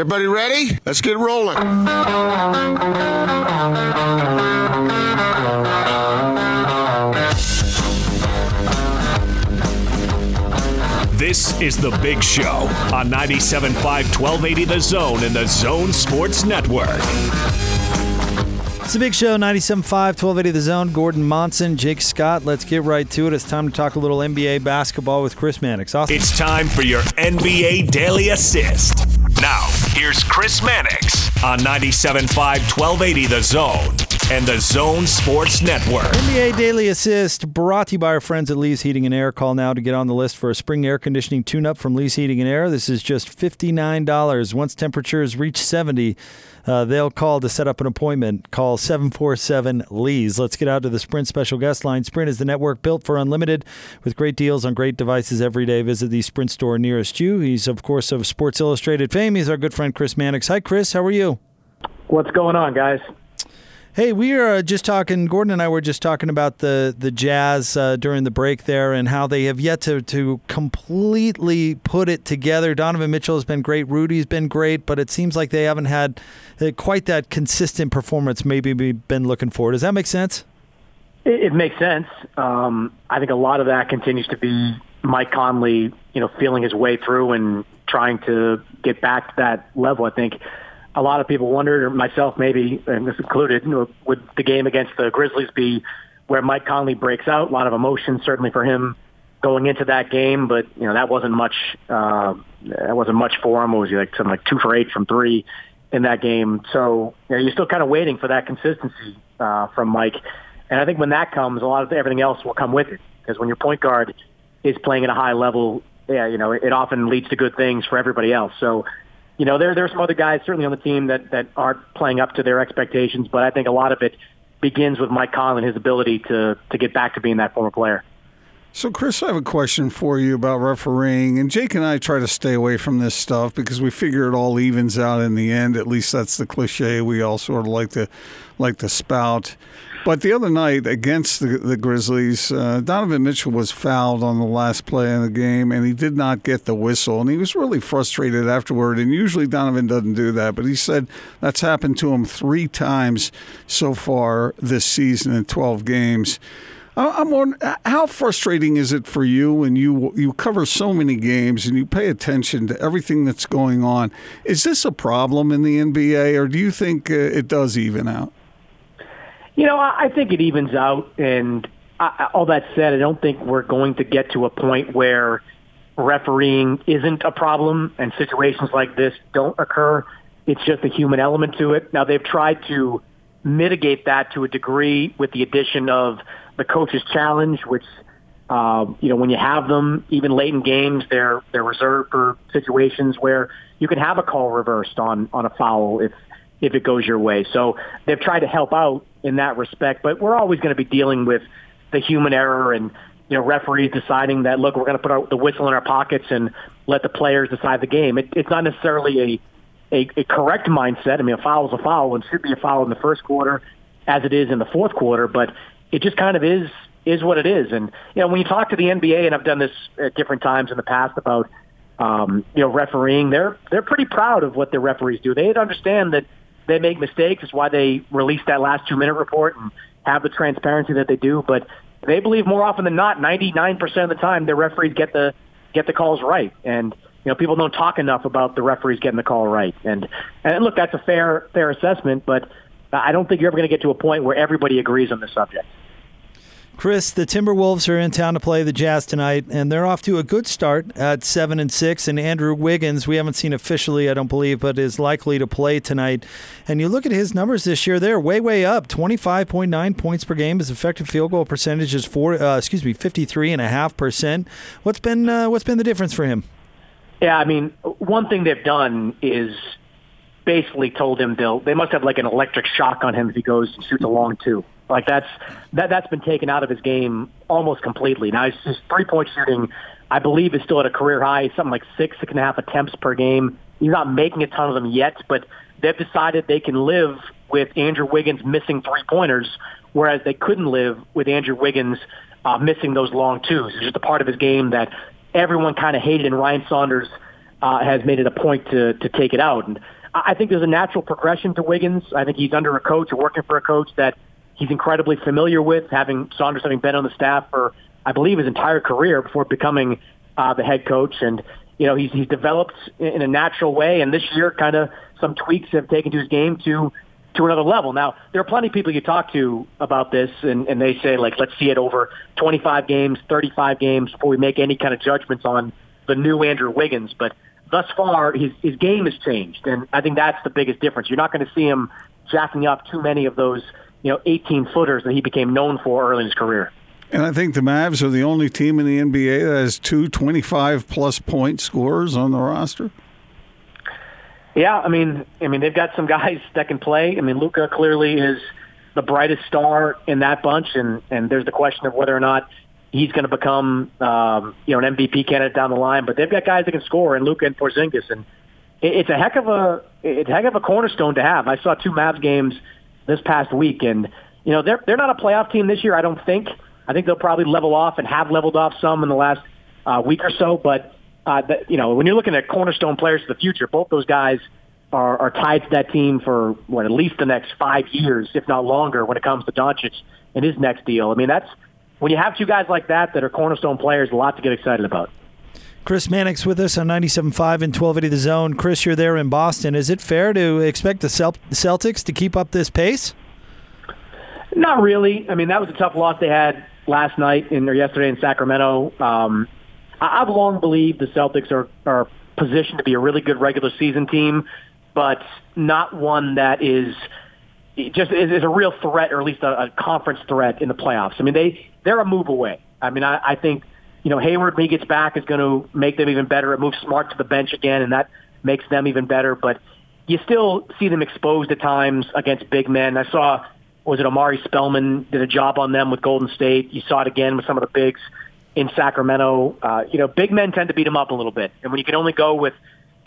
Is everybody ready? Let's get rolling. This is The Big Show on 97.5 1280 The Zone and The Zone Sports Network. It's the Big Show, 97.5, 1280 The Zone. Gordon Monson, Jake Scott. Let's get right to it. It's time to talk a little NBA basketball with Chris Mannix. Awesome. It's time for your NBA Daily Assist. Now, here's Chris Mannix on 97.5 1280 The Zone and the Zone Sports Network. NBA Daily Assist brought to you by our friends at Lee's Heating and Air. Call now to get on the list for a spring air conditioning tune up from Lee's Heating and Air. This is just $59. Once temperatures reach 70, uh, they'll call to set up an appointment. Call 747 Lee's. Let's get out to the Sprint special guest line. Sprint is the network built for unlimited with great deals on great devices every day. Visit the Sprint store nearest you. He's, of course, of Sports Illustrated fame. He's our good friend Chris Mannix. Hi, Chris. How are you? What's going on, guys? Hey, we are uh, just talking. Gordon and I were just talking about the the Jazz uh, during the break there, and how they have yet to to completely put it together. Donovan Mitchell has been great. Rudy's been great, but it seems like they haven't had uh, quite that consistent performance. Maybe we've been looking for. Does that make sense? It, it makes sense. Um, I think a lot of that continues to be Mike Conley, you know, feeling his way through and trying to get back to that level. I think a lot of people wondered, or myself maybe, and this included, you know, would the game against the Grizzlies be where Mike Conley breaks out? A lot of emotion certainly for him going into that game, but you know that wasn't much. Uh, that wasn't much for him. It was like something like two for eight from three in that game. So you know, you're still kind of waiting for that consistency uh, from Mike. And I think when that comes, a lot of everything else will come with it. Because when your point guard is playing at a high level, yeah, you know, it often leads to good things for everybody else. So you know, there there are some other guys certainly on the team that that aren't playing up to their expectations, but I think a lot of it begins with Mike Conley and his ability to to get back to being that former player. So, Chris, I have a question for you about refereeing. And Jake and I try to stay away from this stuff because we figure it all evens out in the end. At least that's the cliche we all sort of like to like to spout. But the other night against the, the Grizzlies, uh, Donovan Mitchell was fouled on the last play in the game, and he did not get the whistle. And he was really frustrated afterward. And usually Donovan doesn't do that, but he said that's happened to him three times so far this season in 12 games. I'm wondering how frustrating is it for you when you you cover so many games and you pay attention to everything that's going on? Is this a problem in the NBA, or do you think uh, it does even out? You know, I think it evens out. And I, all that said, I don't think we're going to get to a point where refereeing isn't a problem and situations like this don't occur. It's just a human element to it. Now, they've tried to mitigate that to a degree with the addition of the coach's challenge, which, uh, you know, when you have them, even late in games, they're they're reserved for situations where you can have a call reversed on on a foul if if it goes your way. So they've tried to help out in that respect, but we're always going to be dealing with the human error and you know referees deciding that look we're going to put our, the whistle in our pockets and let the players decide the game. It, it's not necessarily a, a a correct mindset. I mean, a foul is a foul and should be a foul in the first quarter as it is in the fourth quarter, but it just kind of is is what it is. And you know, when you talk to the NBA, and I've done this at different times in the past about um, you know refereeing, they're they're pretty proud of what their referees do. They understand that they make mistakes. It's why they release that last two minute report and have the transparency that they do. But they believe more often than not, 99% of the time, their referees get the get the calls right. And you know, people don't talk enough about the referees getting the call right. And and look, that's a fair fair assessment, but I don't think you're ever going to get to a point where everybody agrees on the subject. Chris, the Timberwolves are in town to play the Jazz tonight, and they're off to a good start at seven and six. And Andrew Wiggins, we haven't seen officially, I don't believe, but is likely to play tonight. And you look at his numbers this year; they're way, way up. Twenty-five point nine points per game. His effective field goal percentage is four, uh, excuse me, fifty-three and a half percent. What's been uh, what's been the difference for him? Yeah, I mean, one thing they've done is basically told him they'll they must have like an electric shock on him if he goes and shoots a long two. Like that's that that's been taken out of his game almost completely. Now his, his three point shooting, I believe, is still at a career high, something like six six and a half attempts per game. He's not making a ton of them yet, but they've decided they can live with Andrew Wiggins missing three pointers, whereas they couldn't live with Andrew Wiggins uh, missing those long twos. It's just a part of his game that everyone kind of hated, and Ryan Saunders uh, has made it a point to to take it out. And I think there's a natural progression to Wiggins. I think he's under a coach or working for a coach that he's incredibly familiar with, having Saunders having been on the staff for I believe his entire career before becoming uh, the head coach. And you know he's he's developed in a natural way. And this year, kind of some tweaks have taken to his game to to another level. Now, there are plenty of people you talk to about this, and, and they say, like, let's see it over 25 games, 35 games before we make any kind of judgments on the new Andrew Wiggins. But thus far, his, his game has changed, and I think that's the biggest difference. You're not going to see him jacking up too many of those, you know, 18 footers that he became known for early in his career. And I think the Mavs are the only team in the NBA that has two 25 plus point scorers on the roster. Yeah, I mean, I mean they've got some guys that can play. I mean, Luka clearly is the brightest star in that bunch, and and there's the question of whether or not he's going to become um, you know an MVP candidate down the line. But they've got guys that can score, and Luka and Porzingis, and it, it's a heck of a it's a heck of a cornerstone to have. I saw two Mavs games this past week, and you know they're they're not a playoff team this year. I don't think. I think they'll probably level off and have leveled off some in the last uh, week or so, but uh, that, you know, when you're looking at cornerstone players for the future, both those guys are, are tied to that team for what at least the next five years, if not longer, when it comes to Doncic and his next deal. I mean, that's when you have two guys like that that are cornerstone players, a lot to get excited about. Chris Mannix with us on 97.5 and 1280 The Zone. Chris, you're there in Boston. Is it fair to expect the Celtics to keep up this pace? Not really. I mean, that was a tough loss they had last night in or yesterday in Sacramento. Um, I've long believed the Celtics are, are positioned to be a really good regular season team, but not one that is just is, is a real threat, or at least a, a conference threat in the playoffs. I mean, they they're a move away. I mean, I, I think you know Hayward when he gets back is going to make them even better. It moves Smart to the bench again, and that makes them even better. But you still see them exposed at times against big men. I saw was it Omari Spellman did a job on them with Golden State. You saw it again with some of the bigs in Sacramento. Uh, you know, big men tend to beat them up a little bit, and when you can only go with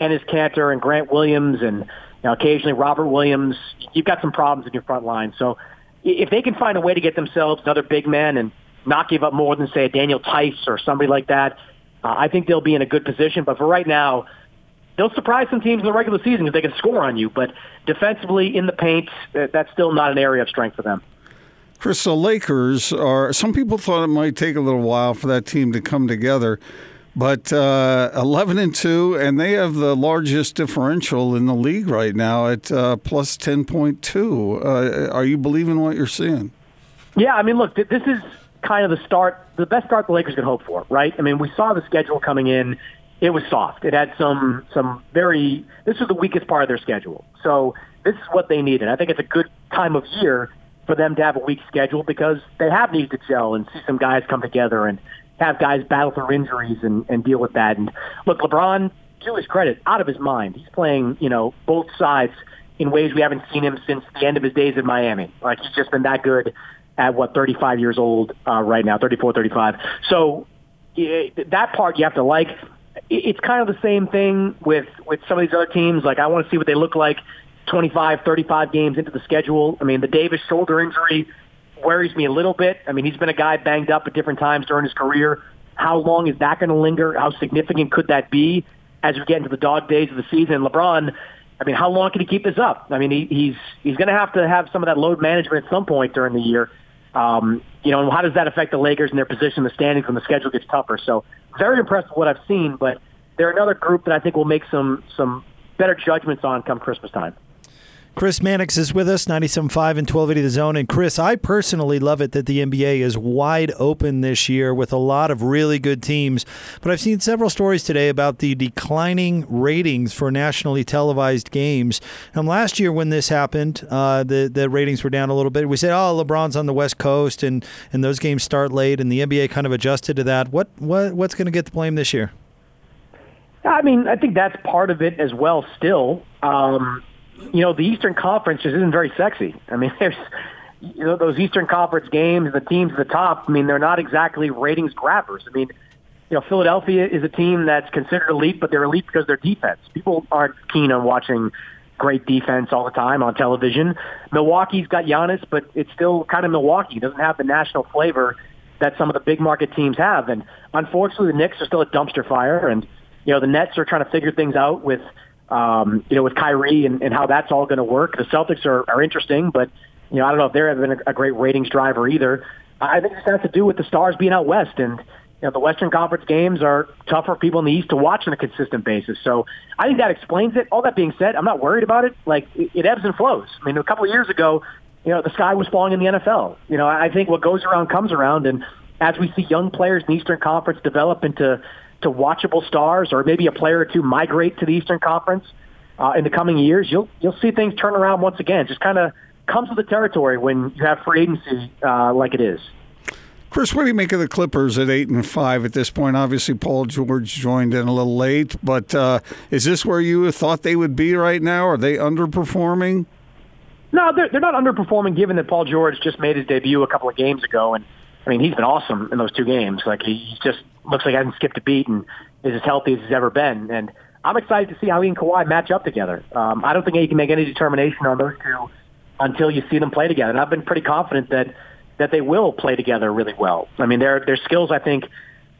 Enes Kanter and Grant Williams and you know, occasionally Robert Williams, you've got some problems in your front line. So if they can find a way to get themselves another big man and not give up more than say a Daniel Theis or somebody like that, uh, I think they'll be in a good position. But for right now, they'll surprise some teams in the regular season if they can score on you. But defensively in the paint, that's still not an area of strength for them. Chris, the Lakers are. Some people thought it might take a little while for that team to come together, but uh, 11 and two, and they have the largest differential in the league right now at uh, plus 10.2. Uh, are you believing what you're seeing? Yeah, I mean, look, this is kind of the start, the best start the Lakers could hope for, right? I mean, we saw the schedule coming in. It was soft. It had some some very. This was the weakest part of their schedule. So this is what they needed. I think it's a good time of year for them to have a weak schedule because they have needed to gel and see some guys come together and have guys battle through injuries and, and deal with that. And look, LeBron, to his credit, out of his mind. He's playing, you know, both sides in ways we haven't seen him since the end of his days in Miami. Like he's just been that good at what 35 years old uh, right now, 34, 35. So it, that part you have to like. It's kind of the same thing with with some of these other teams. Like I want to see what they look like 25, 35 games into the schedule. I mean, the Davis shoulder injury worries me a little bit. I mean, he's been a guy banged up at different times during his career. How long is that going to linger? How significant could that be as we get into the dog days of the season? LeBron, I mean, how long can he keep this up? I mean, he, he's he's going to have to have some of that load management at some point during the year. Um, you know, and how does that affect the Lakers and their position in the standings when the schedule gets tougher? So, very impressed with what I've seen, but they're another group that I think will make some some better judgments on come Christmas time. Chris Mannix is with us, 97.5 and 1280 The Zone. And Chris, I personally love it that the NBA is wide open this year with a lot of really good teams. But I've seen several stories today about the declining ratings for nationally televised games. And last year when this happened, uh, the, the ratings were down a little bit. We said, oh, LeBron's on the West Coast and, and those games start late, and the NBA kind of adjusted to that. What, what What's going to get the blame this year? I mean, I think that's part of it as well still. Um, you know, the Eastern Conference just isn't very sexy. I mean, there's you know those Eastern Conference games, the teams at the top. I mean, they're not exactly ratings grabbers. I mean, you know, Philadelphia is a team that's considered elite, but they're elite because of their defense. People aren't keen on watching great defense all the time on television. Milwaukee's got Giannis, but it's still kind of Milwaukee. It doesn't have the national flavor that some of the big market teams have. And unfortunately, the Knicks are still a dumpster fire. And you know, the Nets are trying to figure things out with, um, you know, with Kyrie and, and how that's all going to work. The Celtics are, are interesting, but, you know, I don't know if they're having a, a great ratings driver either. I think this has to do with the Stars being out west and, you know, the Western Conference games are tough for people in the East to watch on a consistent basis. So I think that explains it. All that being said, I'm not worried about it. Like, it, it ebbs and flows. I mean, a couple of years ago, you know, the sky was falling in the NFL. You know, I think what goes around comes around, and as we see young players in the Eastern Conference develop into to watchable stars, or maybe a player or two migrate to the Eastern Conference uh, in the coming years, you'll you'll see things turn around once again. Just kind of comes with the territory when you have free agency uh, like it is. Chris, what do you make of the Clippers at eight and five at this point? Obviously, Paul George joined in a little late, but uh, is this where you thought they would be right now? Are they underperforming? No, they're, they're not underperforming given that Paul George just made his debut a couple of games ago. And, I mean, he's been awesome in those two games. Like, he just looks like hasn't skipped a beat and is as healthy as he's ever been. And I'm excited to see how he and Kawhi match up together. Um, I don't think he can make any determination on those two until you see them play together. And I've been pretty confident that that they will play together really well. I mean, their their skills, I think,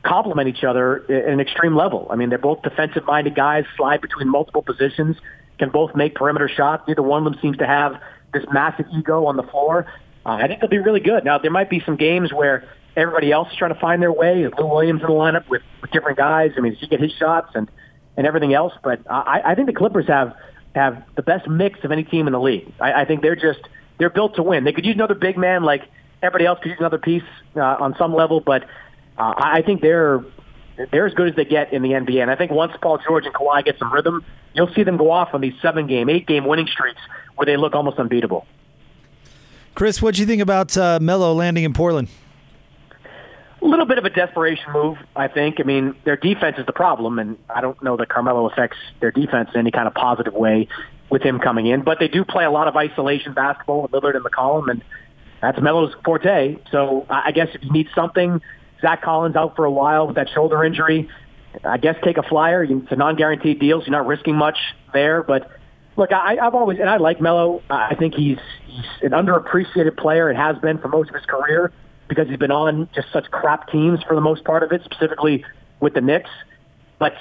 complement each other at an extreme level. I mean, they're both defensive-minded guys, slide between multiple positions, can both make perimeter shots. Neither one of them seems to have this massive ego on the floor. Uh, I think they'll be really good. Now, there might be some games where everybody else is trying to find their way. Lou Williams in the lineup with, with different guys. I mean, he get his shots and and everything else. But I, I think the Clippers have have the best mix of any team in the league. I, I think they're just they're built to win. They could use another big man like everybody else could use another piece uh, on some level, but uh, I think they're they're as good as they get in the NBA. And I think once Paul George and Kawhi get some rhythm, you'll see them go off on these seven game, eight game winning streaks where they look almost unbeatable. Chris, what do you think about uh, Melo landing in Portland? A little bit of a desperation move, I think. I mean, their defense is the problem, and I don't know that Carmelo affects their defense in any kind of positive way with him coming in. But they do play a lot of isolation basketball with Lillard McCollum, and that's Melo's forte. So I guess if you need something, Zach Collins out for a while with that shoulder injury. I guess take a flyer. It's a non-guaranteed deal, so you're not risking much there. But look, I, I've always and I like Melo. I think he's he's an underappreciated player. It has been for most of his career because he's been on just such crap teams for the most part of it, specifically with the Knicks. But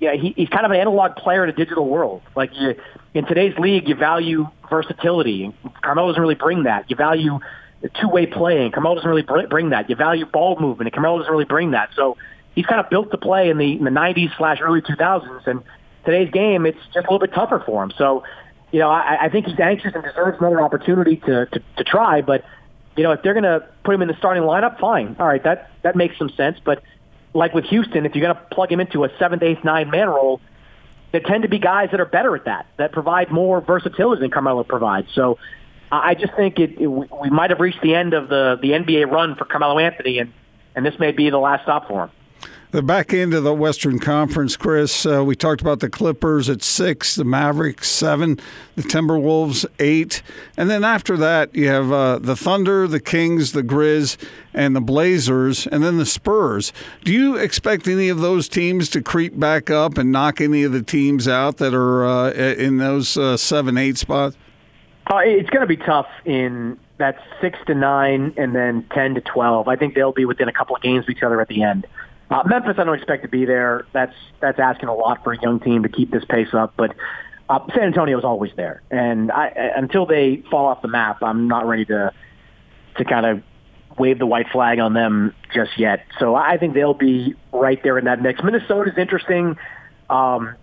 yeah, he, he's kind of an analog player in a digital world. Like you, in today's league, you value versatility. Carmelo doesn't really bring that. You value two-way playing. Carmelo doesn't really bring that. You value ball movement, and Carmelo doesn't really bring that. So he's kind of built to play in the in the 90s slash early 2000s, and today's game it's just a little bit tougher for him. So, you know, I, I think he's anxious and deserves another opportunity to to, to try. But you know, if they're going to put him in the starting lineup, fine. All right, that that makes some sense. But like with Houston, if you're going to plug him into a seventh, eighth, nine man role, there tend to be guys that are better at that, that provide more versatility than Carmelo provides. So I just think it, it, we might have reached the end of the, the NBA run for Carmelo Anthony, and, and this may be the last stop for him. The back end of the Western Conference, Chris. Uh, we talked about the Clippers at six, the Mavericks seven, the Timberwolves eight, and then after that you have uh, the Thunder, the Kings, the Grizz, and the Blazers, and then the Spurs. Do you expect any of those teams to creep back up and knock any of the teams out that are uh, in those uh, seven, eight spots? Uh, it's going to be tough in that six to nine, and then ten to twelve. I think they'll be within a couple of games of each other at the end. Uh, Memphis, I don't expect to be there. That's that's asking a lot for a young team to keep this pace up. But uh, San Antonio is always there, and I, until they fall off the map, I'm not ready to to kind of wave the white flag on them just yet. So I think they'll be right there in that mix. Minnesota's interesting. Um,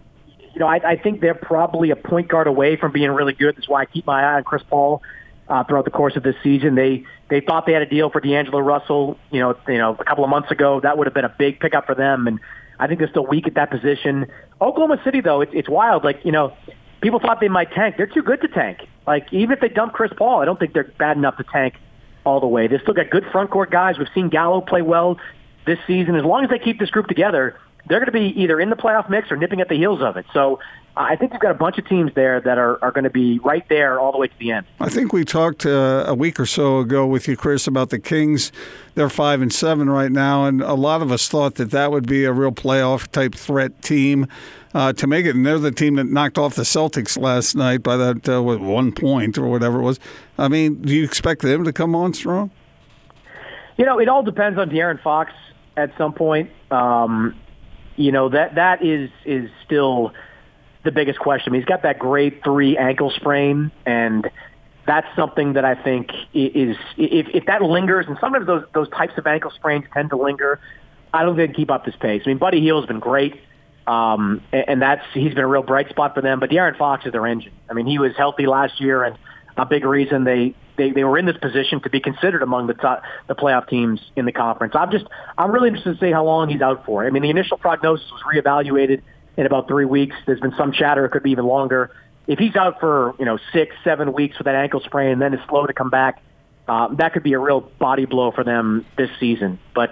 you know, I, I think they're probably a point guard away from being really good. That's why I keep my eye on Chris Paul uh, throughout the course of this season. They they thought they had a deal for D'Angelo Russell, you know, you know, a couple of months ago. That would have been a big pickup for them, and I think they're still weak at that position. Oklahoma City, though, it's it's wild. Like you know, people thought they might tank. They're too good to tank. Like even if they dump Chris Paul, I don't think they're bad enough to tank all the way. They still got good front court guys. We've seen Gallo play well this season. As long as they keep this group together, they're going to be either in the playoff mix or nipping at the heels of it. So I think you've got a bunch of teams there that are, are going to be right there all the way to the end. I think we talked uh, a week or so ago with you, Chris, about the Kings. They're five and seven right now, and a lot of us thought that that would be a real playoff type threat team uh, to make it. And they're the team that knocked off the Celtics last night by that uh, one point or whatever it was. I mean, do you expect them to come on strong? You know, it all depends on De'Aaron Fox at some point. Um, you know that that is is still the biggest question. I mean, he's got that grade three ankle sprain, and that's something that I think is if, if that lingers, and sometimes those those types of ankle sprains tend to linger. I don't think they can keep up this pace. I mean, Buddy Hield's been great, um, and that's he's been a real bright spot for them. But De'Aaron Fox is their engine. I mean, he was healthy last year, and a big reason they they, they were in this position to be considered among the top, the playoff teams in the conference. I'm just I'm really interested to see how long he's out for. I mean, the initial prognosis was reevaluated in about three weeks. There's been some chatter it could be even longer. If he's out for you know six, seven weeks with that ankle sprain and then is slow to come back, um, that could be a real body blow for them this season. But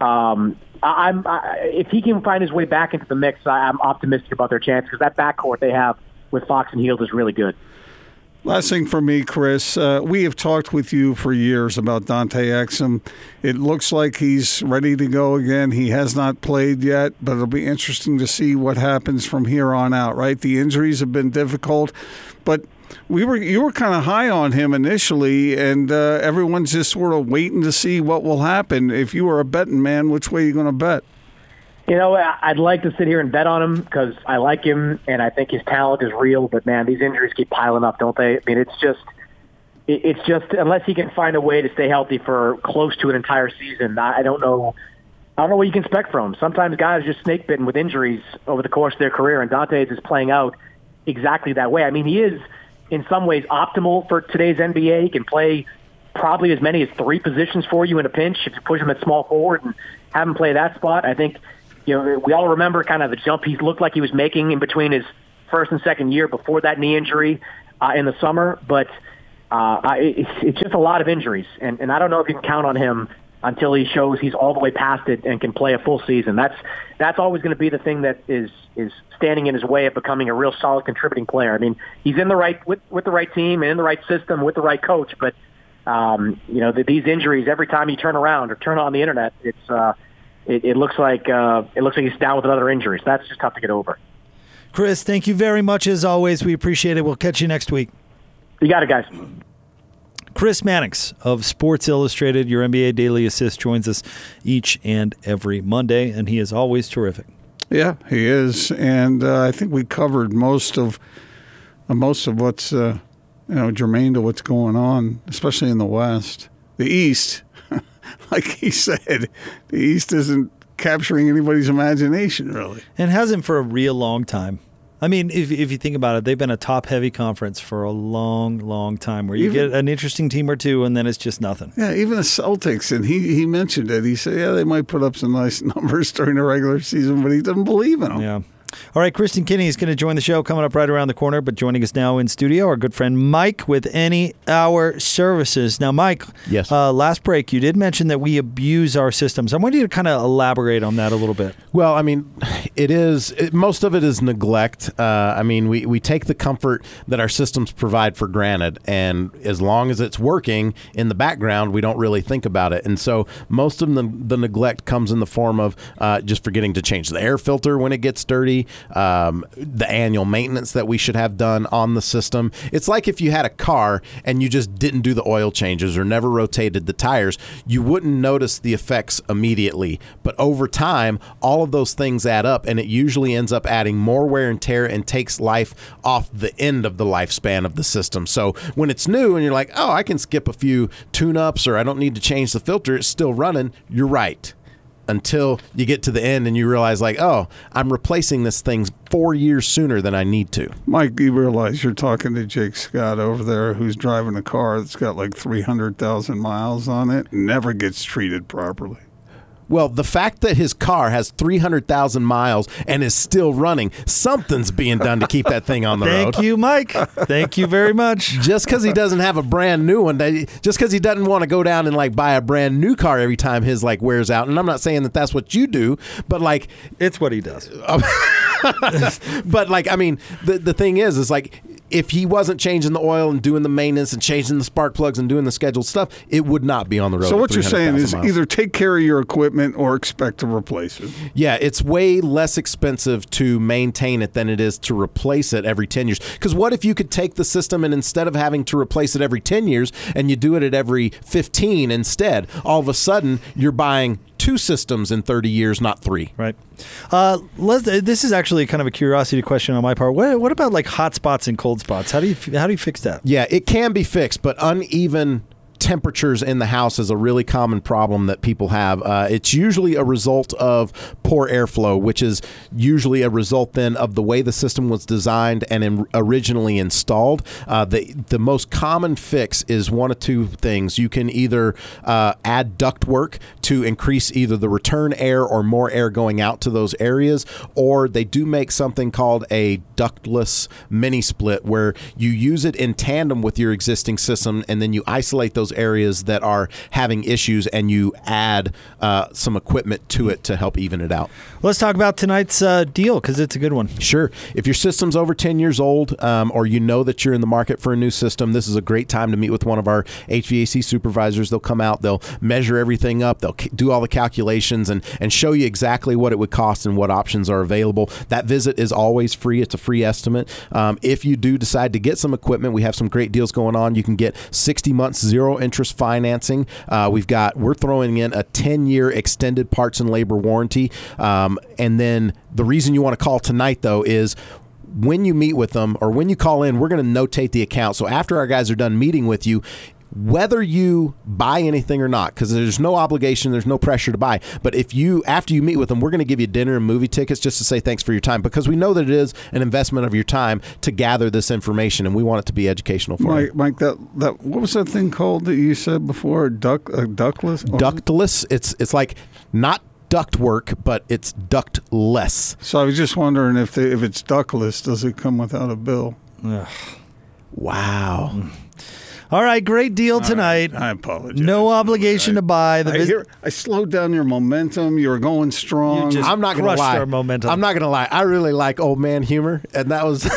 um, I, I'm I, if he can find his way back into the mix, I, I'm optimistic about their chance because that backcourt they have with Fox and Hield is really good. Last thing for me, Chris. Uh, we have talked with you for years about Dante Exum. It looks like he's ready to go again. He has not played yet, but it'll be interesting to see what happens from here on out. Right, the injuries have been difficult, but we were you were kind of high on him initially, and uh, everyone's just sort of waiting to see what will happen. If you were a betting man, which way are you going to bet? You know, I'd like to sit here and bet on him because I like him and I think his talent is real. But man, these injuries keep piling up, don't they? I mean, it's just, it's just unless he can find a way to stay healthy for close to an entire season, I don't know. I don't know what you can expect from him. Sometimes guys just snake bitten with injuries over the course of their career, and Dante is playing out exactly that way. I mean, he is in some ways optimal for today's NBA. He can play probably as many as three positions for you in a pinch if you push him at small forward and have him play that spot. I think you know, we all remember kind of the jump he looked like he was making in between his first and second year before that knee injury uh, in the summer. But uh, it's, it's just a lot of injuries, and, and I don't know if you can count on him until he shows he's all the way past it and can play a full season. That's that's always going to be the thing that is is standing in his way of becoming a real solid contributing player. I mean, he's in the right with with the right team and in the right system with the right coach, but um, you know the, these injuries every time you turn around or turn on the internet, it's uh, it, it looks like uh, it looks like he's down with another injury. So that's just tough to get over. Chris, thank you very much as always. We appreciate it. We'll catch you next week. You got it, guys. Chris Mannix of Sports Illustrated, your NBA Daily Assist, joins us each and every Monday, and he is always terrific. Yeah, he is, and uh, I think we covered most of uh, most of what's uh, you know germane to what's going on, especially in the West. The East, like he said, the East isn't capturing anybody's imagination really, and hasn't for a real long time. I mean, if, if you think about it, they've been a top heavy conference for a long, long time where you even, get an interesting team or two and then it's just nothing. Yeah, even the Celtics, and he, he mentioned it. He said, yeah, they might put up some nice numbers during the regular season, but he doesn't believe in them. Yeah. All right, Kristen Kenney is going to join the show coming up right around the corner, but joining us now in studio, our good friend Mike with Any Hour Services. Now, Mike, yes. Uh, last break, you did mention that we abuse our systems. I want you to kind of elaborate on that a little bit. Well, I mean, it is it, most of it is neglect. Uh, I mean, we, we take the comfort that our systems provide for granted, and as long as it's working in the background, we don't really think about it. And so, most of the, the neglect comes in the form of uh, just forgetting to change the air filter when it gets dirty um, the annual maintenance that we should have done on the system. It's like if you had a car and you just didn't do the oil changes or never rotated the tires, you wouldn't notice the effects immediately. But over time, all of those things add up, and it usually ends up adding more wear and tear and takes life off the end of the lifespan of the system. So when it's new and you're like, oh, I can skip a few tune ups or I don't need to change the filter, it's still running, you're right until you get to the end and you realize like oh i'm replacing this thing four years sooner than i need to. Mike you realize you're talking to jake scott over there who's driving a car that's got like 300000 miles on it never gets treated properly well, the fact that his car has 300,000 miles and is still running, something's being done to keep that thing on the Thank road. Thank you, Mike. Thank you very much. Just because he doesn't have a brand new one, just because he doesn't want to go down and like buy a brand new car every time his like wears out. And I'm not saying that that's what you do, but like it's what he does. but like, I mean, the the thing is, is like if he wasn't changing the oil and doing the maintenance and changing the spark plugs and doing the scheduled stuff, it would not be on the road. So what you're saying is miles. either take care of your equipment or expect to replace it. Yeah, it's way less expensive to maintain it than it is to replace it every 10 years. Because what if you could take the system and instead of having to replace it every 10 years and you do it at every 15 instead, all of a sudden you're buying two systems in 30 years, not three. Right. Uh, Les, this is actually kind of a curiosity question on my part. What, what about like hot spots and cold spots? How do you how do you fix that? Yeah, it can be fixed, but uneven temperatures in the house is a really common problem that people have. Uh, it's usually a result of poor airflow, which is usually a result then of the way the system was designed and in, originally installed. Uh, the the most common fix is one of two things. You can either uh, add ductwork to increase either the return air or more air going out to those areas, or they do make something called a ductless mini split where you use it in tandem with your existing system and then you isolate those areas that are having issues and you add uh, some equipment to it to help even it out. Let's talk about tonight's uh, deal because it's a good one. Sure. If your system's over 10 years old um, or you know that you're in the market for a new system, this is a great time to meet with one of our HVAC supervisors. They'll come out, they'll measure everything up, they'll do all the calculations and, and show you exactly what it would cost and what options are available. That visit is always free. It's a free estimate. Um, if you do decide to get some equipment, we have some great deals going on. You can get 60 months zero interest financing. Uh, we've got we're throwing in a 10 year extended parts and labor warranty. Um, and then the reason you want to call tonight though is when you meet with them or when you call in, we're going to notate the account. So after our guys are done meeting with you, whether you buy anything or not, because there's no obligation, there's no pressure to buy. But if you, after you meet with them, we're going to give you dinner and movie tickets just to say thanks for your time, because we know that it is an investment of your time to gather this information, and we want it to be educational for Mike, you. Mike, that that what was that thing called that you said before? Duck, uh, ductless. Or- Ductless, it's it's like not duct work, but it's ductless. So I was just wondering if they, if it's ductless, does it come without a bill? Wow. All right, great deal tonight. I apologize. No obligation to buy. The I, vis- hear, I slowed down your momentum. You were going strong. You just- I'm not gonna crushed lie. our momentum. I'm not gonna lie. I really like old man humor, and that was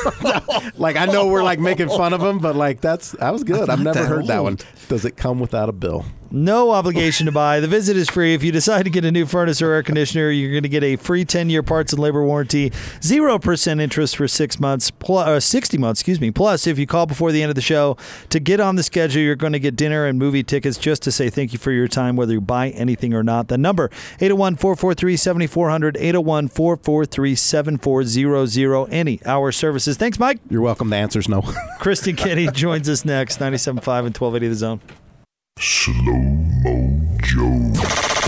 like I know we're like making fun of him, but like that's that was good. I've never that heard that old. one. Does it come without a bill? No obligation to buy. The visit is free. If you decide to get a new furnace or air conditioner, you're going to get a free 10-year parts and labor warranty, 0% interest for 6 months, plus, uh, 60 months, excuse me. Plus, if you call before the end of the show to get on the schedule, you're going to get dinner and movie tickets just to say thank you for your time whether you buy anything or not. The number 801-443-7400, 801-443-7400 any hour services. Thanks, Mike. You're welcome. The answer's no. Kristen Kenney joins us next 97.5 and 1280 The Zone. Slow Mo Joe.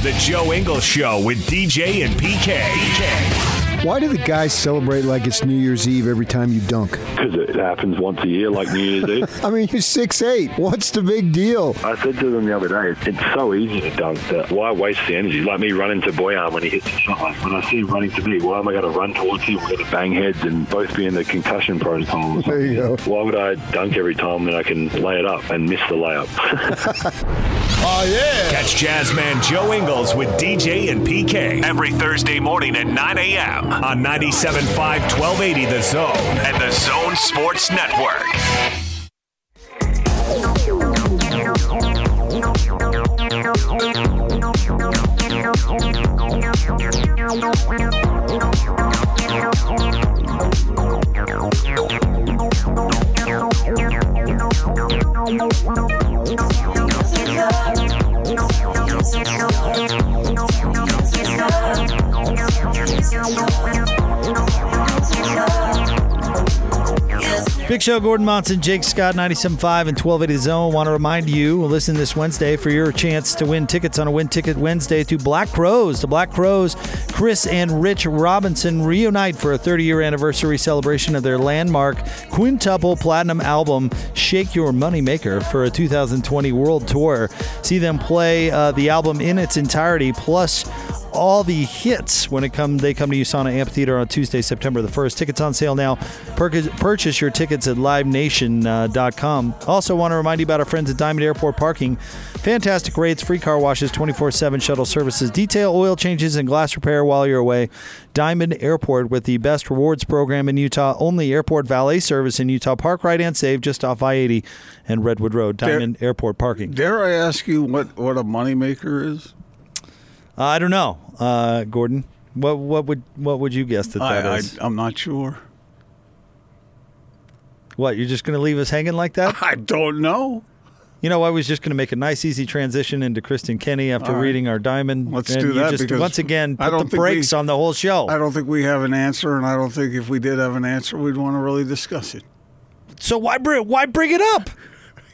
The Joe Ingles Show with DJ and PK. Why do the guys celebrate like it's New Year's Eve every time you dunk? Because it happens once a year, like New Year's Eve. I mean, you're six eight. What's the big deal? I said to them the other day, it's so easy to dunk that why waste the energy? Like me running to Bojan when he hits the shot. Like when I see him running to me, why am I going to run towards him? We're going to bang heads and both be in the concussion protocol. or There you go. Why would I dunk every time that I can lay it up and miss the layup? Oh, Catch Jazzman Joe Ingles with DJ and PK every Thursday morning at 9 a.m. on 97.5 1280 The Zone and The Zone Sports Network. Show, Gordon Monson, Jake Scott, 97.5 and 1280 Zone. Want to remind you, listen this Wednesday for your chance to win tickets on a Win Ticket Wednesday to Black Crowes. The Black Crowes, Chris and Rich Robinson reunite for a 30 year anniversary celebration of their landmark quintuple platinum album, Shake Your Money Maker, for a 2020 world tour. See them play uh, the album in its entirety, plus all the hits when it come they come to USANA Amphitheater on Tuesday, September the 1st. Tickets on sale now. Purchase your tickets at livenation.com. Also want to remind you about our friends at Diamond Airport Parking. Fantastic rates, free car washes, 24/7 shuttle services, detail oil changes and glass repair while you're away. Diamond Airport with the best rewards program in Utah, only airport valet service in Utah. Park right and save just off I-80 and Redwood Road. Diamond Airport Parking. Dare I ask you what what a moneymaker is? Uh, I don't know, uh, Gordon. What what would what would you guess that that I, is? I, I'm not sure. What you're just going to leave us hanging like that? I don't know. You know, I was just going to make a nice, easy transition into Kristen Kenney after right. reading our diamond. Let's and do you that Just because once again, I put the brakes we- on the whole show. I don't think we have an answer, and I don't think if we did have an answer, we'd want to really discuss it. So why bring why bring it up?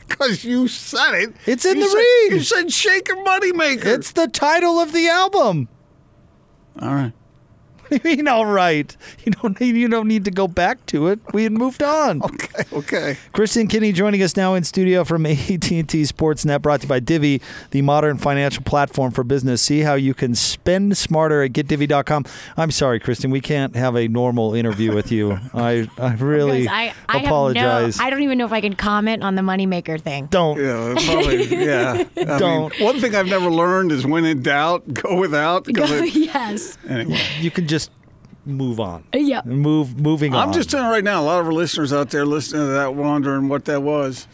Because you said it. It's in You the said- read. You said "Shaker Moneymaker." It's the title of the album. all right. What do you mean, all right? You don't need, you don't need to go back to it. We had moved on. Okay. Okay. Kristen Kenney joining us now in studio from AT&T Sportsnet, brought to you by Divvy, the modern financial platform for business. See how you can spend smarter at getdivvy.com. I'm sorry, Kristen, we can't have a normal interview with you. I I really I, I apologize. No, I don't even know if I can comment on the moneymaker thing. don't. Yeah. Probably. Yeah. I Don't. one thing I've never learned is when in doubt, go without. 'cause it- yes. anyway. You can just move on. Uh, yeah. Move moving on. I'm just telling you right now, a lot of our listeners out there listening to that wondering what that was.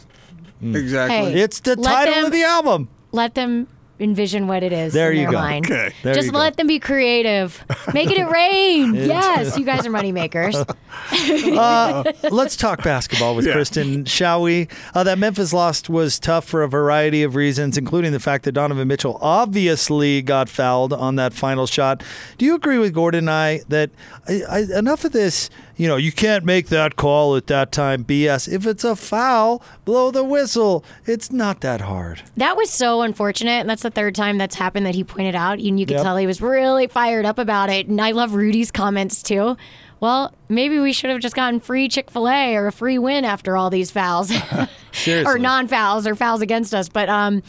Hmm. Exactly. Hey. It's the title them- of the album. Let them envision what it is There in you their go. mind. Okay. There Just you go. let them be creative. Making it rain. yes, you guys are money makers. Let's talk basketball with Yeah. Kristen, shall we? Uh, that Memphis loss was tough for a variety of reasons, including the fact that Donovan Mitchell obviously got fouled on that final shot. Do you agree with Gordon and I that I, I, enough of this? You know, you can't make that call at that time. BS. If it's a foul, blow the whistle. It's not that hard. That was so unfortunate, and that's the third time that's happened that he pointed out. And you could Yep. tell he was really fired up about it. And I love Rudy's comments too. Well, maybe we should have just gotten free Chick Fil A or a free win after all these fouls, Seriously. or non-fouls or fouls against us. But um,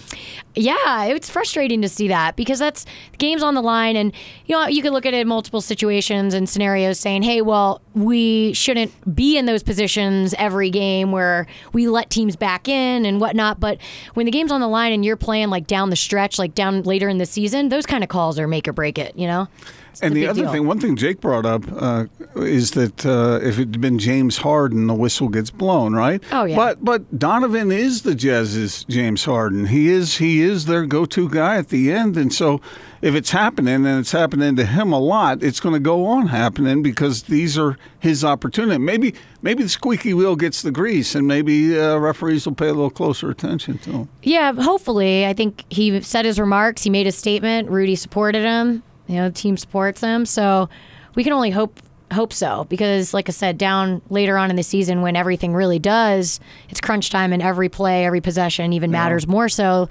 yeah, it's frustrating to see that because that's the game's on the line, and you know you can look at it in multiple situations and scenarios, saying, "Hey, well, we shouldn't be in those positions every game where we let teams back in and whatnot." But when the game's on the line and you're playing like down the stretch, like down later in the season, those kind of calls are make or break it. You know. It's And the big other deal. thing, one thing Jake brought up uh, is that uh, if it'd been James Harden, the whistle gets blown, right? Oh, yeah. But but Donovan is the Jazz's James Harden. He is he is their go-to guy at the end, and so if it's happening and it's happening to him a lot, it's going to go on happening because these are his opportunity. Maybe maybe the squeaky wheel gets the grease, and maybe uh, referees will pay a little closer attention to him. Yeah, hopefully. I think he said his remarks. He made a statement. Rudy supported him. You know, the team supports him. So we can only hope hope so because, like I said, down later on in the season when everything really does, it's crunch time and every play, every possession even matters more. So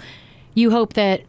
you hope that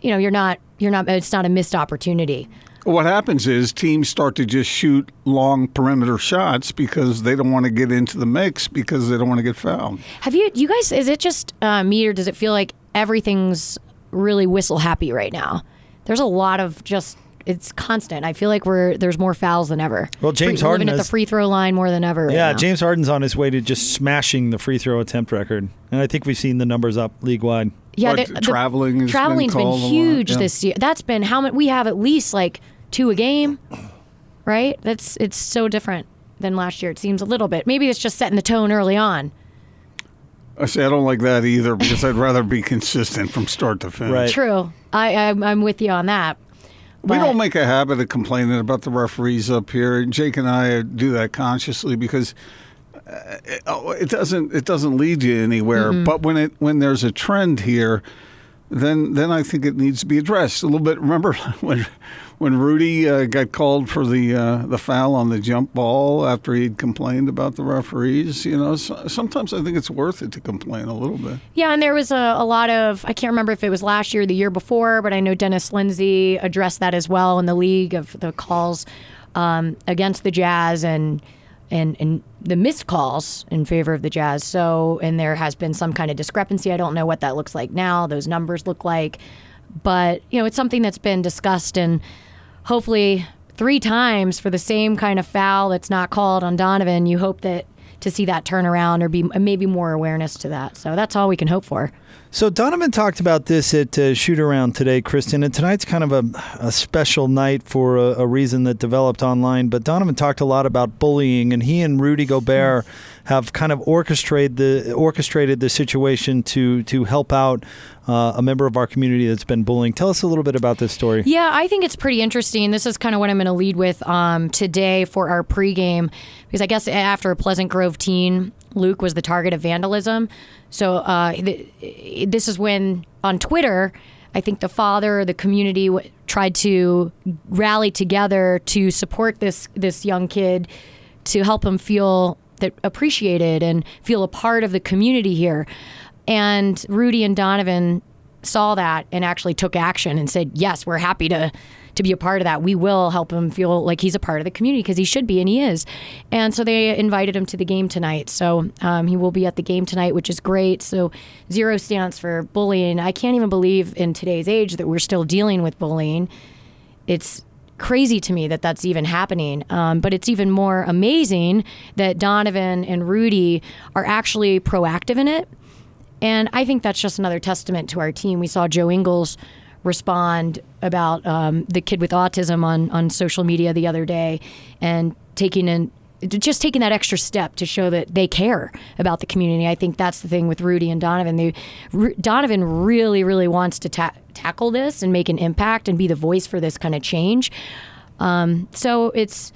you know you're not you're not it's not a missed opportunity. What happens is teams start to just shoot long perimeter shots because they don't want to get into the mix because they don't want to get fouled. Have you you guys? Is it just uh, me or does it feel like everything's really whistle happy right now? There's a lot of just. It's constant. I feel like we're there's more fouls than ever. Well, James Free- Harden living at the free throw line more than ever. Yeah, now. James Harden's on his way to just smashing the free throw attempt record, and I think we've seen the numbers up league wide. Yeah, But the- the- traveling has been traveling's been, called huge yeah. this year. That's been how many? We have at least like two a game, right? That's it's so different than last year. It seems a little bit. Maybe it's just setting the tone early on. I say I don't like that either because I'd rather be consistent from start to finish. Right. True. I I'm, I'm with you on that. We don't make a habit of complaining about the referees up here. Jake and I do that consciously because uh, it, oh, doesn't it doesn't lead you anywhere. But when it when there's a trend here, then then I think it needs to be addressed a little bit. Remember when when Rudy uh, got called for the uh, the foul on the jump ball after he'd complained about the referees? You know, so, sometimes I think it's worth it to complain a little bit. Yeah, and there was a, a lot of I can't remember if it was last year or the year before, but I know Dennis Lindsay addressed that as well in the league of the calls um, against the Jazz and and and the missed calls in favor of the Jazz. So and there has been some kind of discrepancy. I don't know what that looks like now. Those numbers look like, but you know it's something that's been discussed and hopefully three times for the same kind of foul that's not called on Donovan. You hope that to see that turnaround or be maybe more awareness to that. So that's all we can hope for. So Donovan talked about this at uh, shoot around today, Kristen, and tonight's kind of a, a special night for a, a reason that developed online. But Donovan talked a lot about bullying, and he and Rudy Gobert have kind of orchestrated the orchestrated the situation to to help out uh, a member of our community that's been bullying. Tell us a little bit about this story. Yeah, I think it's pretty interesting. This is kind of what I'm going to lead with um, today for our pregame, because I guess after a Pleasant Grove teen Luke was the target of vandalism. So uh, th- this is when on Twitter, I think the father, the community w- tried to rally together to support this this young kid, to help him feel that appreciated and feel a part of the community here. And Rudy and Donovan saw that and actually took action and said, "Yes, we're happy to to be a part of that. We will help him feel like he's a part of the community because he should be and he is." And so they invited him to the game tonight. So um, he will be at the game tonight, which is great. So zero stands for bullying. I can't even believe in today's age that we're still dealing with bullying. It's crazy to me that that's even happening. Um, but it's even more amazing that Donovan and Rudy are actually proactive in it. And I think that's just another testament to our team. We saw Joe Ingles respond about um, the kid with autism on, on social media the other day and taking in just taking that extra step to show that they care about the community. I think that's the thing with Rudy and Donovan. They, Donovan really, really wants to ta- tackle this and make an impact and be the voice for this kind of change. Um, so it's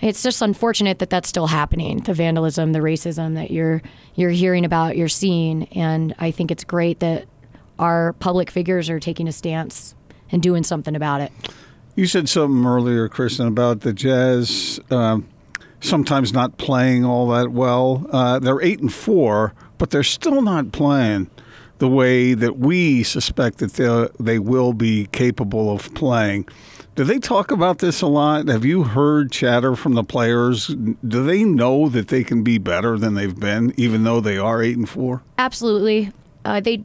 it's just unfortunate that that's still happening. The vandalism, the racism that you're you're hearing about, you're seeing, and I think it's great that our public figures are taking a stance and doing something about it. You said something earlier, Kristen, about the Jazz um, sometimes not playing all that well. Uh, they're eight and four, but they're still not playing the way that we suspect that they will be capable of playing. Do they talk about this a lot? Have you heard chatter from the players? Do they know that they can be better than they've been, even though they are eight and four? Absolutely. Uh, they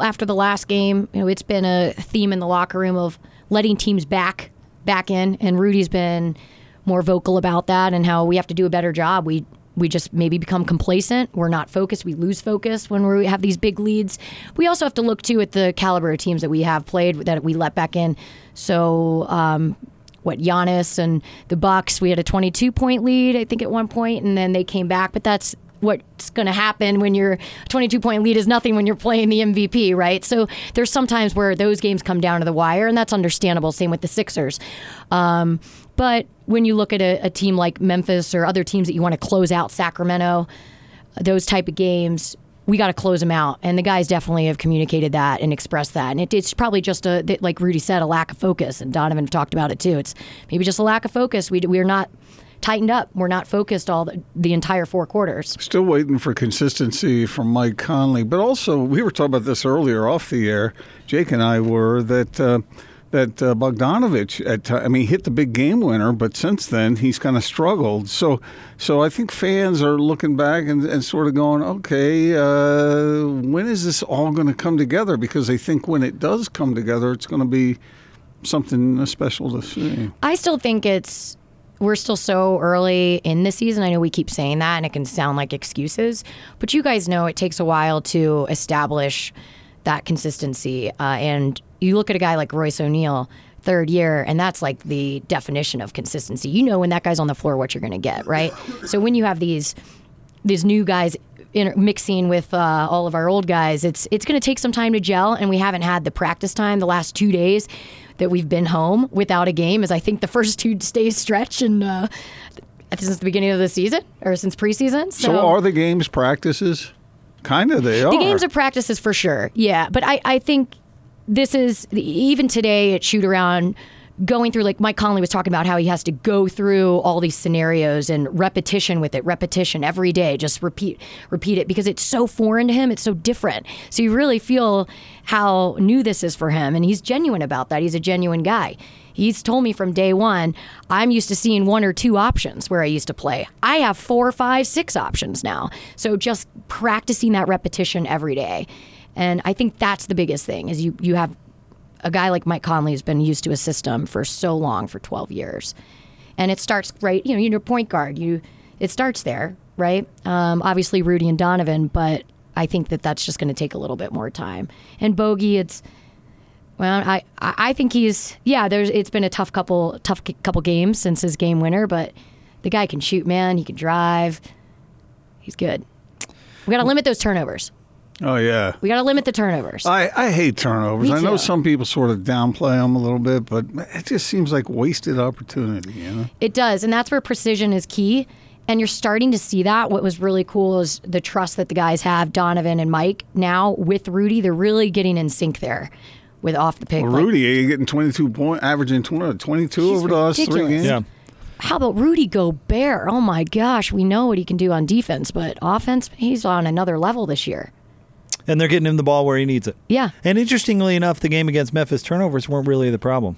after the last game, you know, it's been a theme in the locker room of letting teams back back in, and Rudy's been more vocal about that and how we have to do a better job. We we just maybe become complacent. We're not focused. We lose focus when we have these big leads. We also have to look too at the caliber of teams that we have played that we let back in. So. Um, what Giannis and the Bucks? We had a 22 point lead, I think, at one point, and then they came back. But that's what's going to happen when your 22 point lead is nothing when you're playing the MVP, right? So there's sometimes where those games come down to the wire, and that's understandable. Same with the Sixers. Um, but when you look at a, a team like Memphis or other teams that you want to close out, Sacramento, those type of games, we got to close them out. And the guys definitely have communicated that and expressed that. And it, it's probably just a, like Rudy said, a lack of focus. And Donovan talked about it too. It's maybe just a lack of focus. We, we're not tightened up. We're not focused all the, the entire four quarters. Still waiting for consistency from Mike Conley. But also, we were talking about this earlier off the air. Jake and I were that. Uh, that uh, Bogdanovich, at, I mean, hit the big game winner, but since then he's kind of struggled. So, so I think fans are looking back and, and sort of going, okay, uh, when is this all going to come together? Because they think when it does come together, it's going to be something special to see. I still think it's we're still so early in the season. I know we keep saying that and it can sound like excuses, but you guys know it takes a while to establish that consistency. Uh, and you look at a guy like Royce O'Neal, third year, and that's like the definition of consistency. You know when that guy's on the floor what you're going to get, right? so when you have these these new guys in, mixing with uh, all of our old guys, it's it's going to take some time to gel, and we haven't had the practice time the last two days that we've been home without a game. Is I think the first two days stretch and. Uh, since the beginning of the season or since preseason. So, so are the games practices? Kind of, they are. The games are practices for sure. Yeah, but I, I think this is even today at shoot around going through like Mike Conley was talking about how he has to go through all these scenarios and repetition with it, repetition every day, just repeat, repeat it because it's so foreign to him, it's so different. So you really feel how new this is for him, and he's genuine about that. He's a genuine guy. He's told me from day one, I'm used to seeing one or two options where I used to play. I have four, five, six options now. So just practicing that repetition every day. And I think that's the biggest thing is you you have a guy like Mike Conley has been used to a system for so long for 12 years. And it starts right, you know, you're point guard. You it starts there, right? Um, obviously Rudy and Donovan, but I think that that's just going to take a little bit more time. And Bogey, it's well, I I think he's yeah. There's it's been a tough couple tough couple games since his game winner, but the guy can shoot, man. He can drive. He's good. We got to limit those turnovers. Oh yeah, we got to limit the turnovers. I, I hate turnovers. I know some people sort of downplay them a little bit, but it just seems like wasted opportunity. You know, it does, and that's where precision is key. And you're starting to see that. What was really cool is the trust that the guys have, Donovan and Mike. Now with Rudy, they're really getting in sync there with off the pick. Well, Like, Rudy, you getting 22 point, averaging 20, uh, 22 He's over the last three games. Yeah. how about Rudy Gobert? Oh my gosh, we know what he can do on defense, but offense, he's on another level this year. And they're getting him the ball where he needs it. Yeah. And interestingly enough, the game against Memphis turnovers weren't really the problem.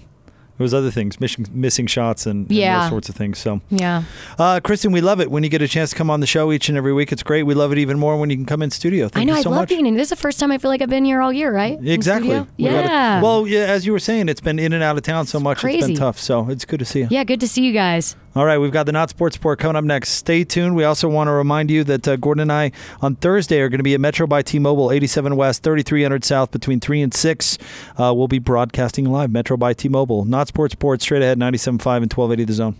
It was other things, missing, missing shots and, and those sorts of things. So, Yeah. uh, Kristen, we love it when you get a chance to come on the show each and every week. It's great. We love it even more when you can come in studio. Thank I know. you I love much. being in. This is the first time I feel like I've been here all year, right? Exactly. studio? We gotta- Yeah. well, yeah, as you were saying, it's been in and out of town so much. Crazy. It's been tough. So it's good to see you. yeah. Good to see you guys. All right, we've got the Not Sports Report coming up next. Stay tuned. We also want to remind you that uh, Gordon and I on Thursday are going to be at Metro by T-Mobile, 87 West, 3300 South, between 3 and 6. Uh, we'll be broadcasting live, Metro by T-Mobile. Not Sports Report, straight ahead, 97.5 and 1280 The Zone.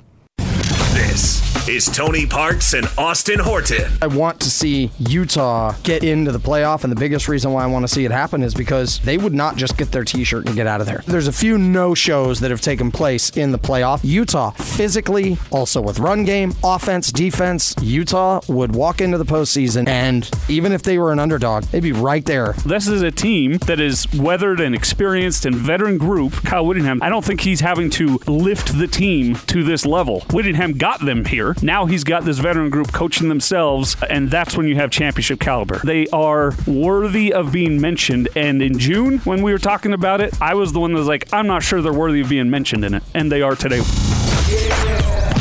This is Tony Parks and Austin Horton. I want to see Utah get into the playoff, and the biggest reason why I want to see it happen is because they would not just get their T-shirt and get out of there. There's a few no-shows that have taken place in the playoff. Utah, physically, also with run game, offense, defense, Utah would walk into the postseason, and even if they were an underdog, they'd be right there. This is a team that is weathered and experienced and veteran group. Kyle Whittingham, I don't think he's having to lift the team to this level. Whittingham got them here. Now he's got this veteran group coaching themselves, and that's when you have championship caliber. They are worthy of being mentioned. And in June, when we were talking about it, I was the one that was like, I'm not sure they're worthy of being mentioned in it. And they are today.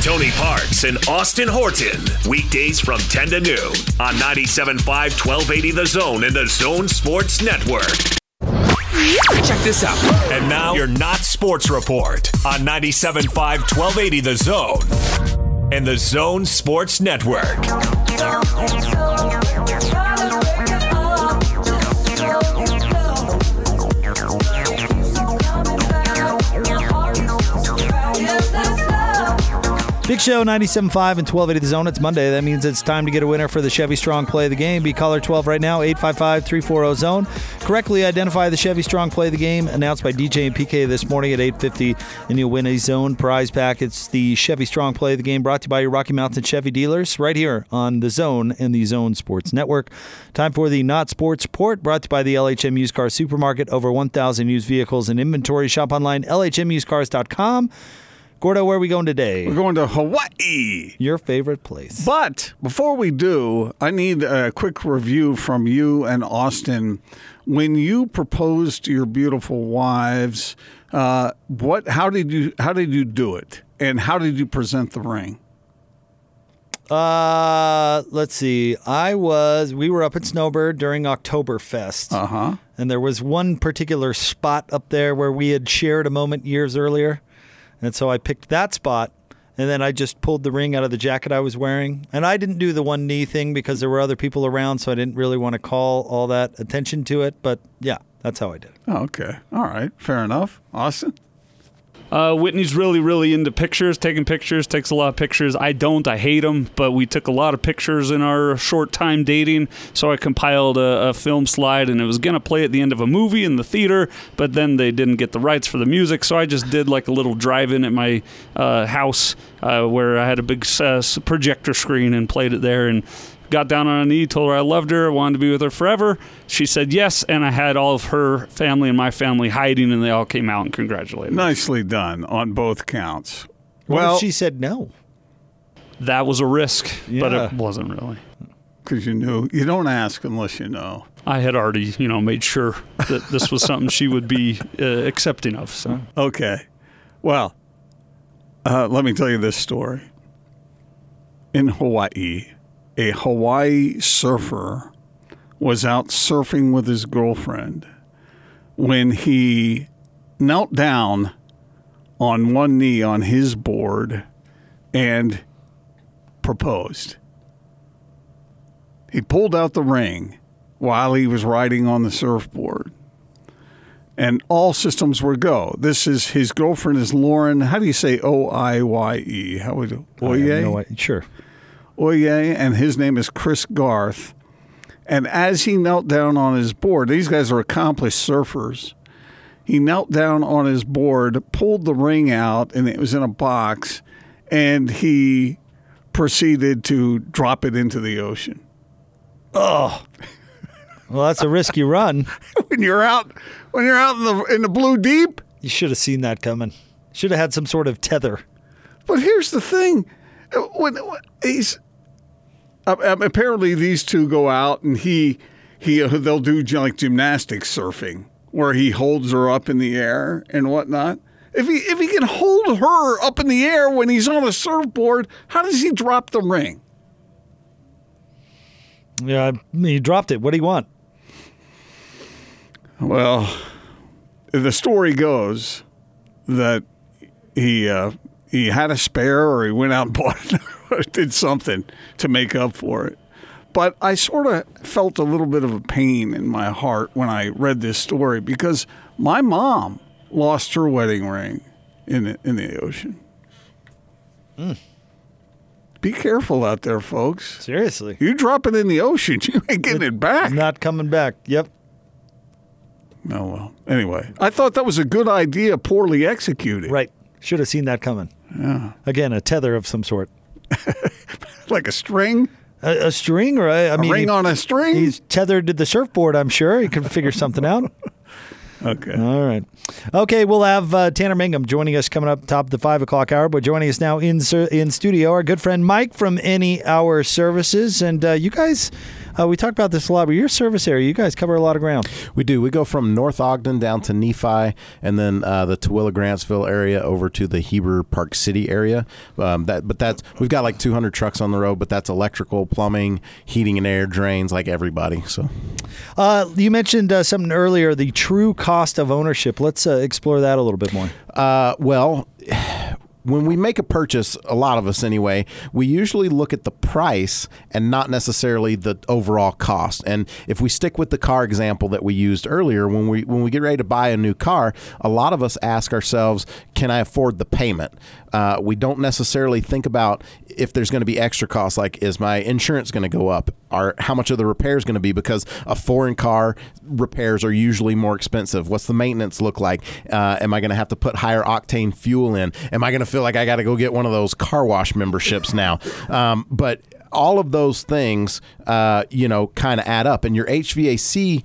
Tony Parks and Austin Horton. Weekdays from 10 to noon on 97.5, 1280 The Zone and The Zone Sports Network. Check this out. And now, your Not Sports Report on 97.5, 1280 The Zone and The Zone Sports Network. Big Show 97.5 and 1280 The Zone. It's Monday. That means it's time to get a winner for the Chevy Strong Play of the Game. Be caller 12 right now, 855-340-ZONE. Correctly identify the Chevy Strong Play of the Game announced by DJ and PK this morning at 850 and you'll win a Zone prize pack. It's the Chevy Strong Play of the Game brought to you by your Rocky Mountain Chevy dealers right here on The Zone and the Zone Sports Network. Time for the Not Sports Report brought to you by the LHM Used Car Supermarket. Over 1,000 used vehicles in inventory. Shop online, lhmusedcars.com. Gordo, where are we going today? We're going to Hawaii. Your favorite place. But before we do, I need a quick review from you and Austin. When you proposed to your beautiful wives, uh, what? How did you? How did you do it? And how did you present the ring? Uh, let's see. I was. We were up at Snowbird during Oktoberfest. Uh huh. And there was one particular spot up there where we had shared a moment years earlier. And so I picked that spot. And then I just pulled the ring out of the jacket I was wearing. And I didn't do the one knee thing because there were other people around. So I didn't really want to call all that attention to it. But yeah, that's how I did it. Oh, okay. All right. Fair enough. Austin. Uh, Whitney's really, really into pictures, taking pictures, takes a lot of pictures. I don't, I hate them, but we took a lot of pictures in our short time dating. So I compiled a, a film slide and it was going to play at the end of a movie in the theater, but then they didn't get the rights for the music. So I just did like a little drive in at my uh, house uh, where I had a big uh, projector screen and played it there. And got down on a knee, told her I loved her, wanted to be with her forever. She said yes, and I had all of her family and my family hiding, and they all came out and congratulated. me. Nicely done on both counts. What well, if she said no? That was a risk, but it wasn't really. because you knew you don't ask unless you know. I had already, you know, made sure that this was something she would be uh, accepting of. So Okay. Well, uh, let me tell you this story. In Hawaii, a Hawaii surfer was out surfing with his girlfriend when he knelt down on one knee on his board and proposed. He pulled out the ring while he was riding on the surfboard and all systems were go. This is his girlfriend is Lauren. How do you say O I Y E? How would you? I have Oye? no. Sure. Oye, and his name is Chris Garth. And as he knelt down on his board, these guys are accomplished surfers. He knelt down on his board, pulled the ring out, and it was in a box, and he proceeded to drop it into the ocean. Oh. Well, that's a risky run. when you're out when you're out in the in the blue deep. You should have seen that coming. Should have had some sort of tether. But here's the thing: when, when he's uh, um, apparently these two go out and he he uh, they'll do like gymnastics surfing where he holds her up in the air and whatnot. If he if he can hold her up in the air when he's on a surfboard, how does he drop the ring? Yeah, he dropped it. What do you want? Well, the story goes that he uh, he had a spare, or he went out and bought did something to make up for it. But I sort of felt a little bit of a pain in my heart when I read this story because my mom lost her wedding ring in the, in the ocean. Hmm. Be careful out there, folks. Seriously. You drop it in the ocean, you ain't getting it back. Not coming back. Yep. Oh well. Anyway, I thought that was a good idea, poorly executed. Right. Should have seen that coming. Yeah. Again, a tether of some sort. Like a string, A, a string, or I, I a mean, ring he- on a string. he's tethered to the surfboard. I'm sure he can figure something out. okay. All right. Okay, we'll have uh, Tanner Mangum joining us coming up top of the five o'clock hour. But joining us now in in studio, our good friend Mike from Any Hour Services, and uh, you guys. Uh, we talked about this a lot, but your service area, you guys cover a lot of ground. We do. We go from North Ogden down to Nephi, and then uh, the Tooele Grantsville area over to the Heber Park City area. Um, that, but that's we've got like 200 trucks on the road, but that's electrical, plumbing, heating and air, drains, like everybody. So Uh, you mentioned uh, something earlier, the true cost of ownership. Let's uh, explore that a little bit more. Uh, well, when we make a purchase, a lot of us anyway, we usually look at the price and not necessarily the overall cost. And if we stick with the car example that we used earlier, when we when we get ready to buy a new car, a lot of us ask ourselves, "Can I afford the payment?" Uh, we don't necessarily think about if there's going to be extra costs, like is my insurance going to go up, or how much of the repairs going to be? Because a foreign car repairs are usually more expensive. What's the maintenance look like? Uh, am I going to have to put higher octane fuel in? Am I going to feel like I got to go get one of those car wash memberships now? Um, but all of those things, uh, you know, kind of add up, and your HVAC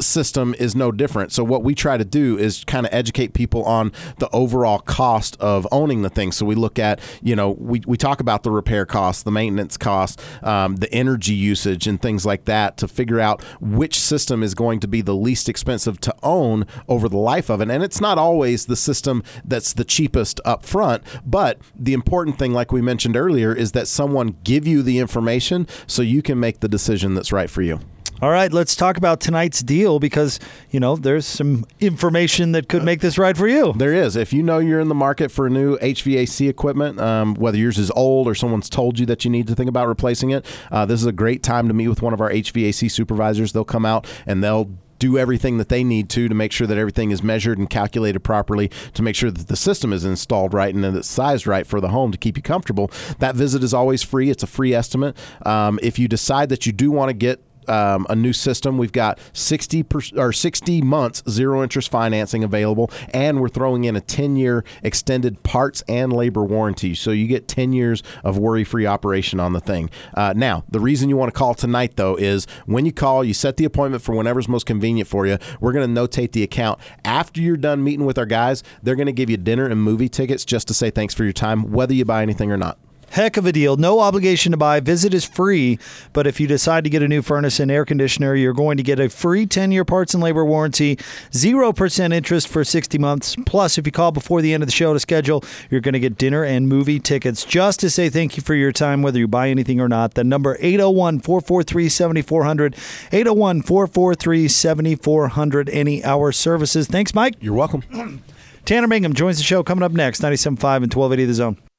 system is no different. So what we try to do is kind of educate people on the overall cost of owning the thing. So we look at, you know, we, we talk about the repair costs, the maintenance costs, um, the energy usage and things like that to figure out which system is going to be the least expensive to own over the life of it. And it's not always the system that's the cheapest up front, but the important thing, like we mentioned earlier, is that someone give you the information so you can make the decision that's right for you. All right, let's talk about tonight's deal because, you know, there's some information that could make this right for you. There is. If you know you're in the market for a new HVAC equipment, um, whether yours is old or someone's told you that you need to think about replacing it, uh, this is a great time to meet with one of our HVAC supervisors. They'll come out and they'll do everything that they need to to make sure that everything is measured and calculated properly to make sure that the system is installed right and that it's sized right for the home to keep you comfortable. That visit is always free. It's a free estimate. Um, if you decide that you do want to get um, a new system. We've got 60 per, or 60 months zero interest financing available, and we're throwing in a 10 year extended parts and labor warranty. So you get 10 years of worry free operation on the thing. Uh, now, the reason you want to call tonight, though, is when you call, you set the appointment for whenever's most convenient for you. We're going to notate the account. After you're done meeting with our guys, they're going to give you dinner and movie tickets just to say thanks for your time, whether you buy anything or not. Heck of a deal. No obligation to buy. Visit is free. But if you decide to get a new furnace and air conditioner, you're going to get a free 10 year parts and labor warranty, 0% interest for 60 months. Plus, if you call before the end of the show to schedule, you're going to get dinner and movie tickets just to say thank you for your time, whether you buy anything or not. The number 801 443 7400. 801 443 7400. Any hour services. Thanks, Mike. You're welcome. Tanner Mangum joins the show coming up next, 97.5 and 1280 The Zone.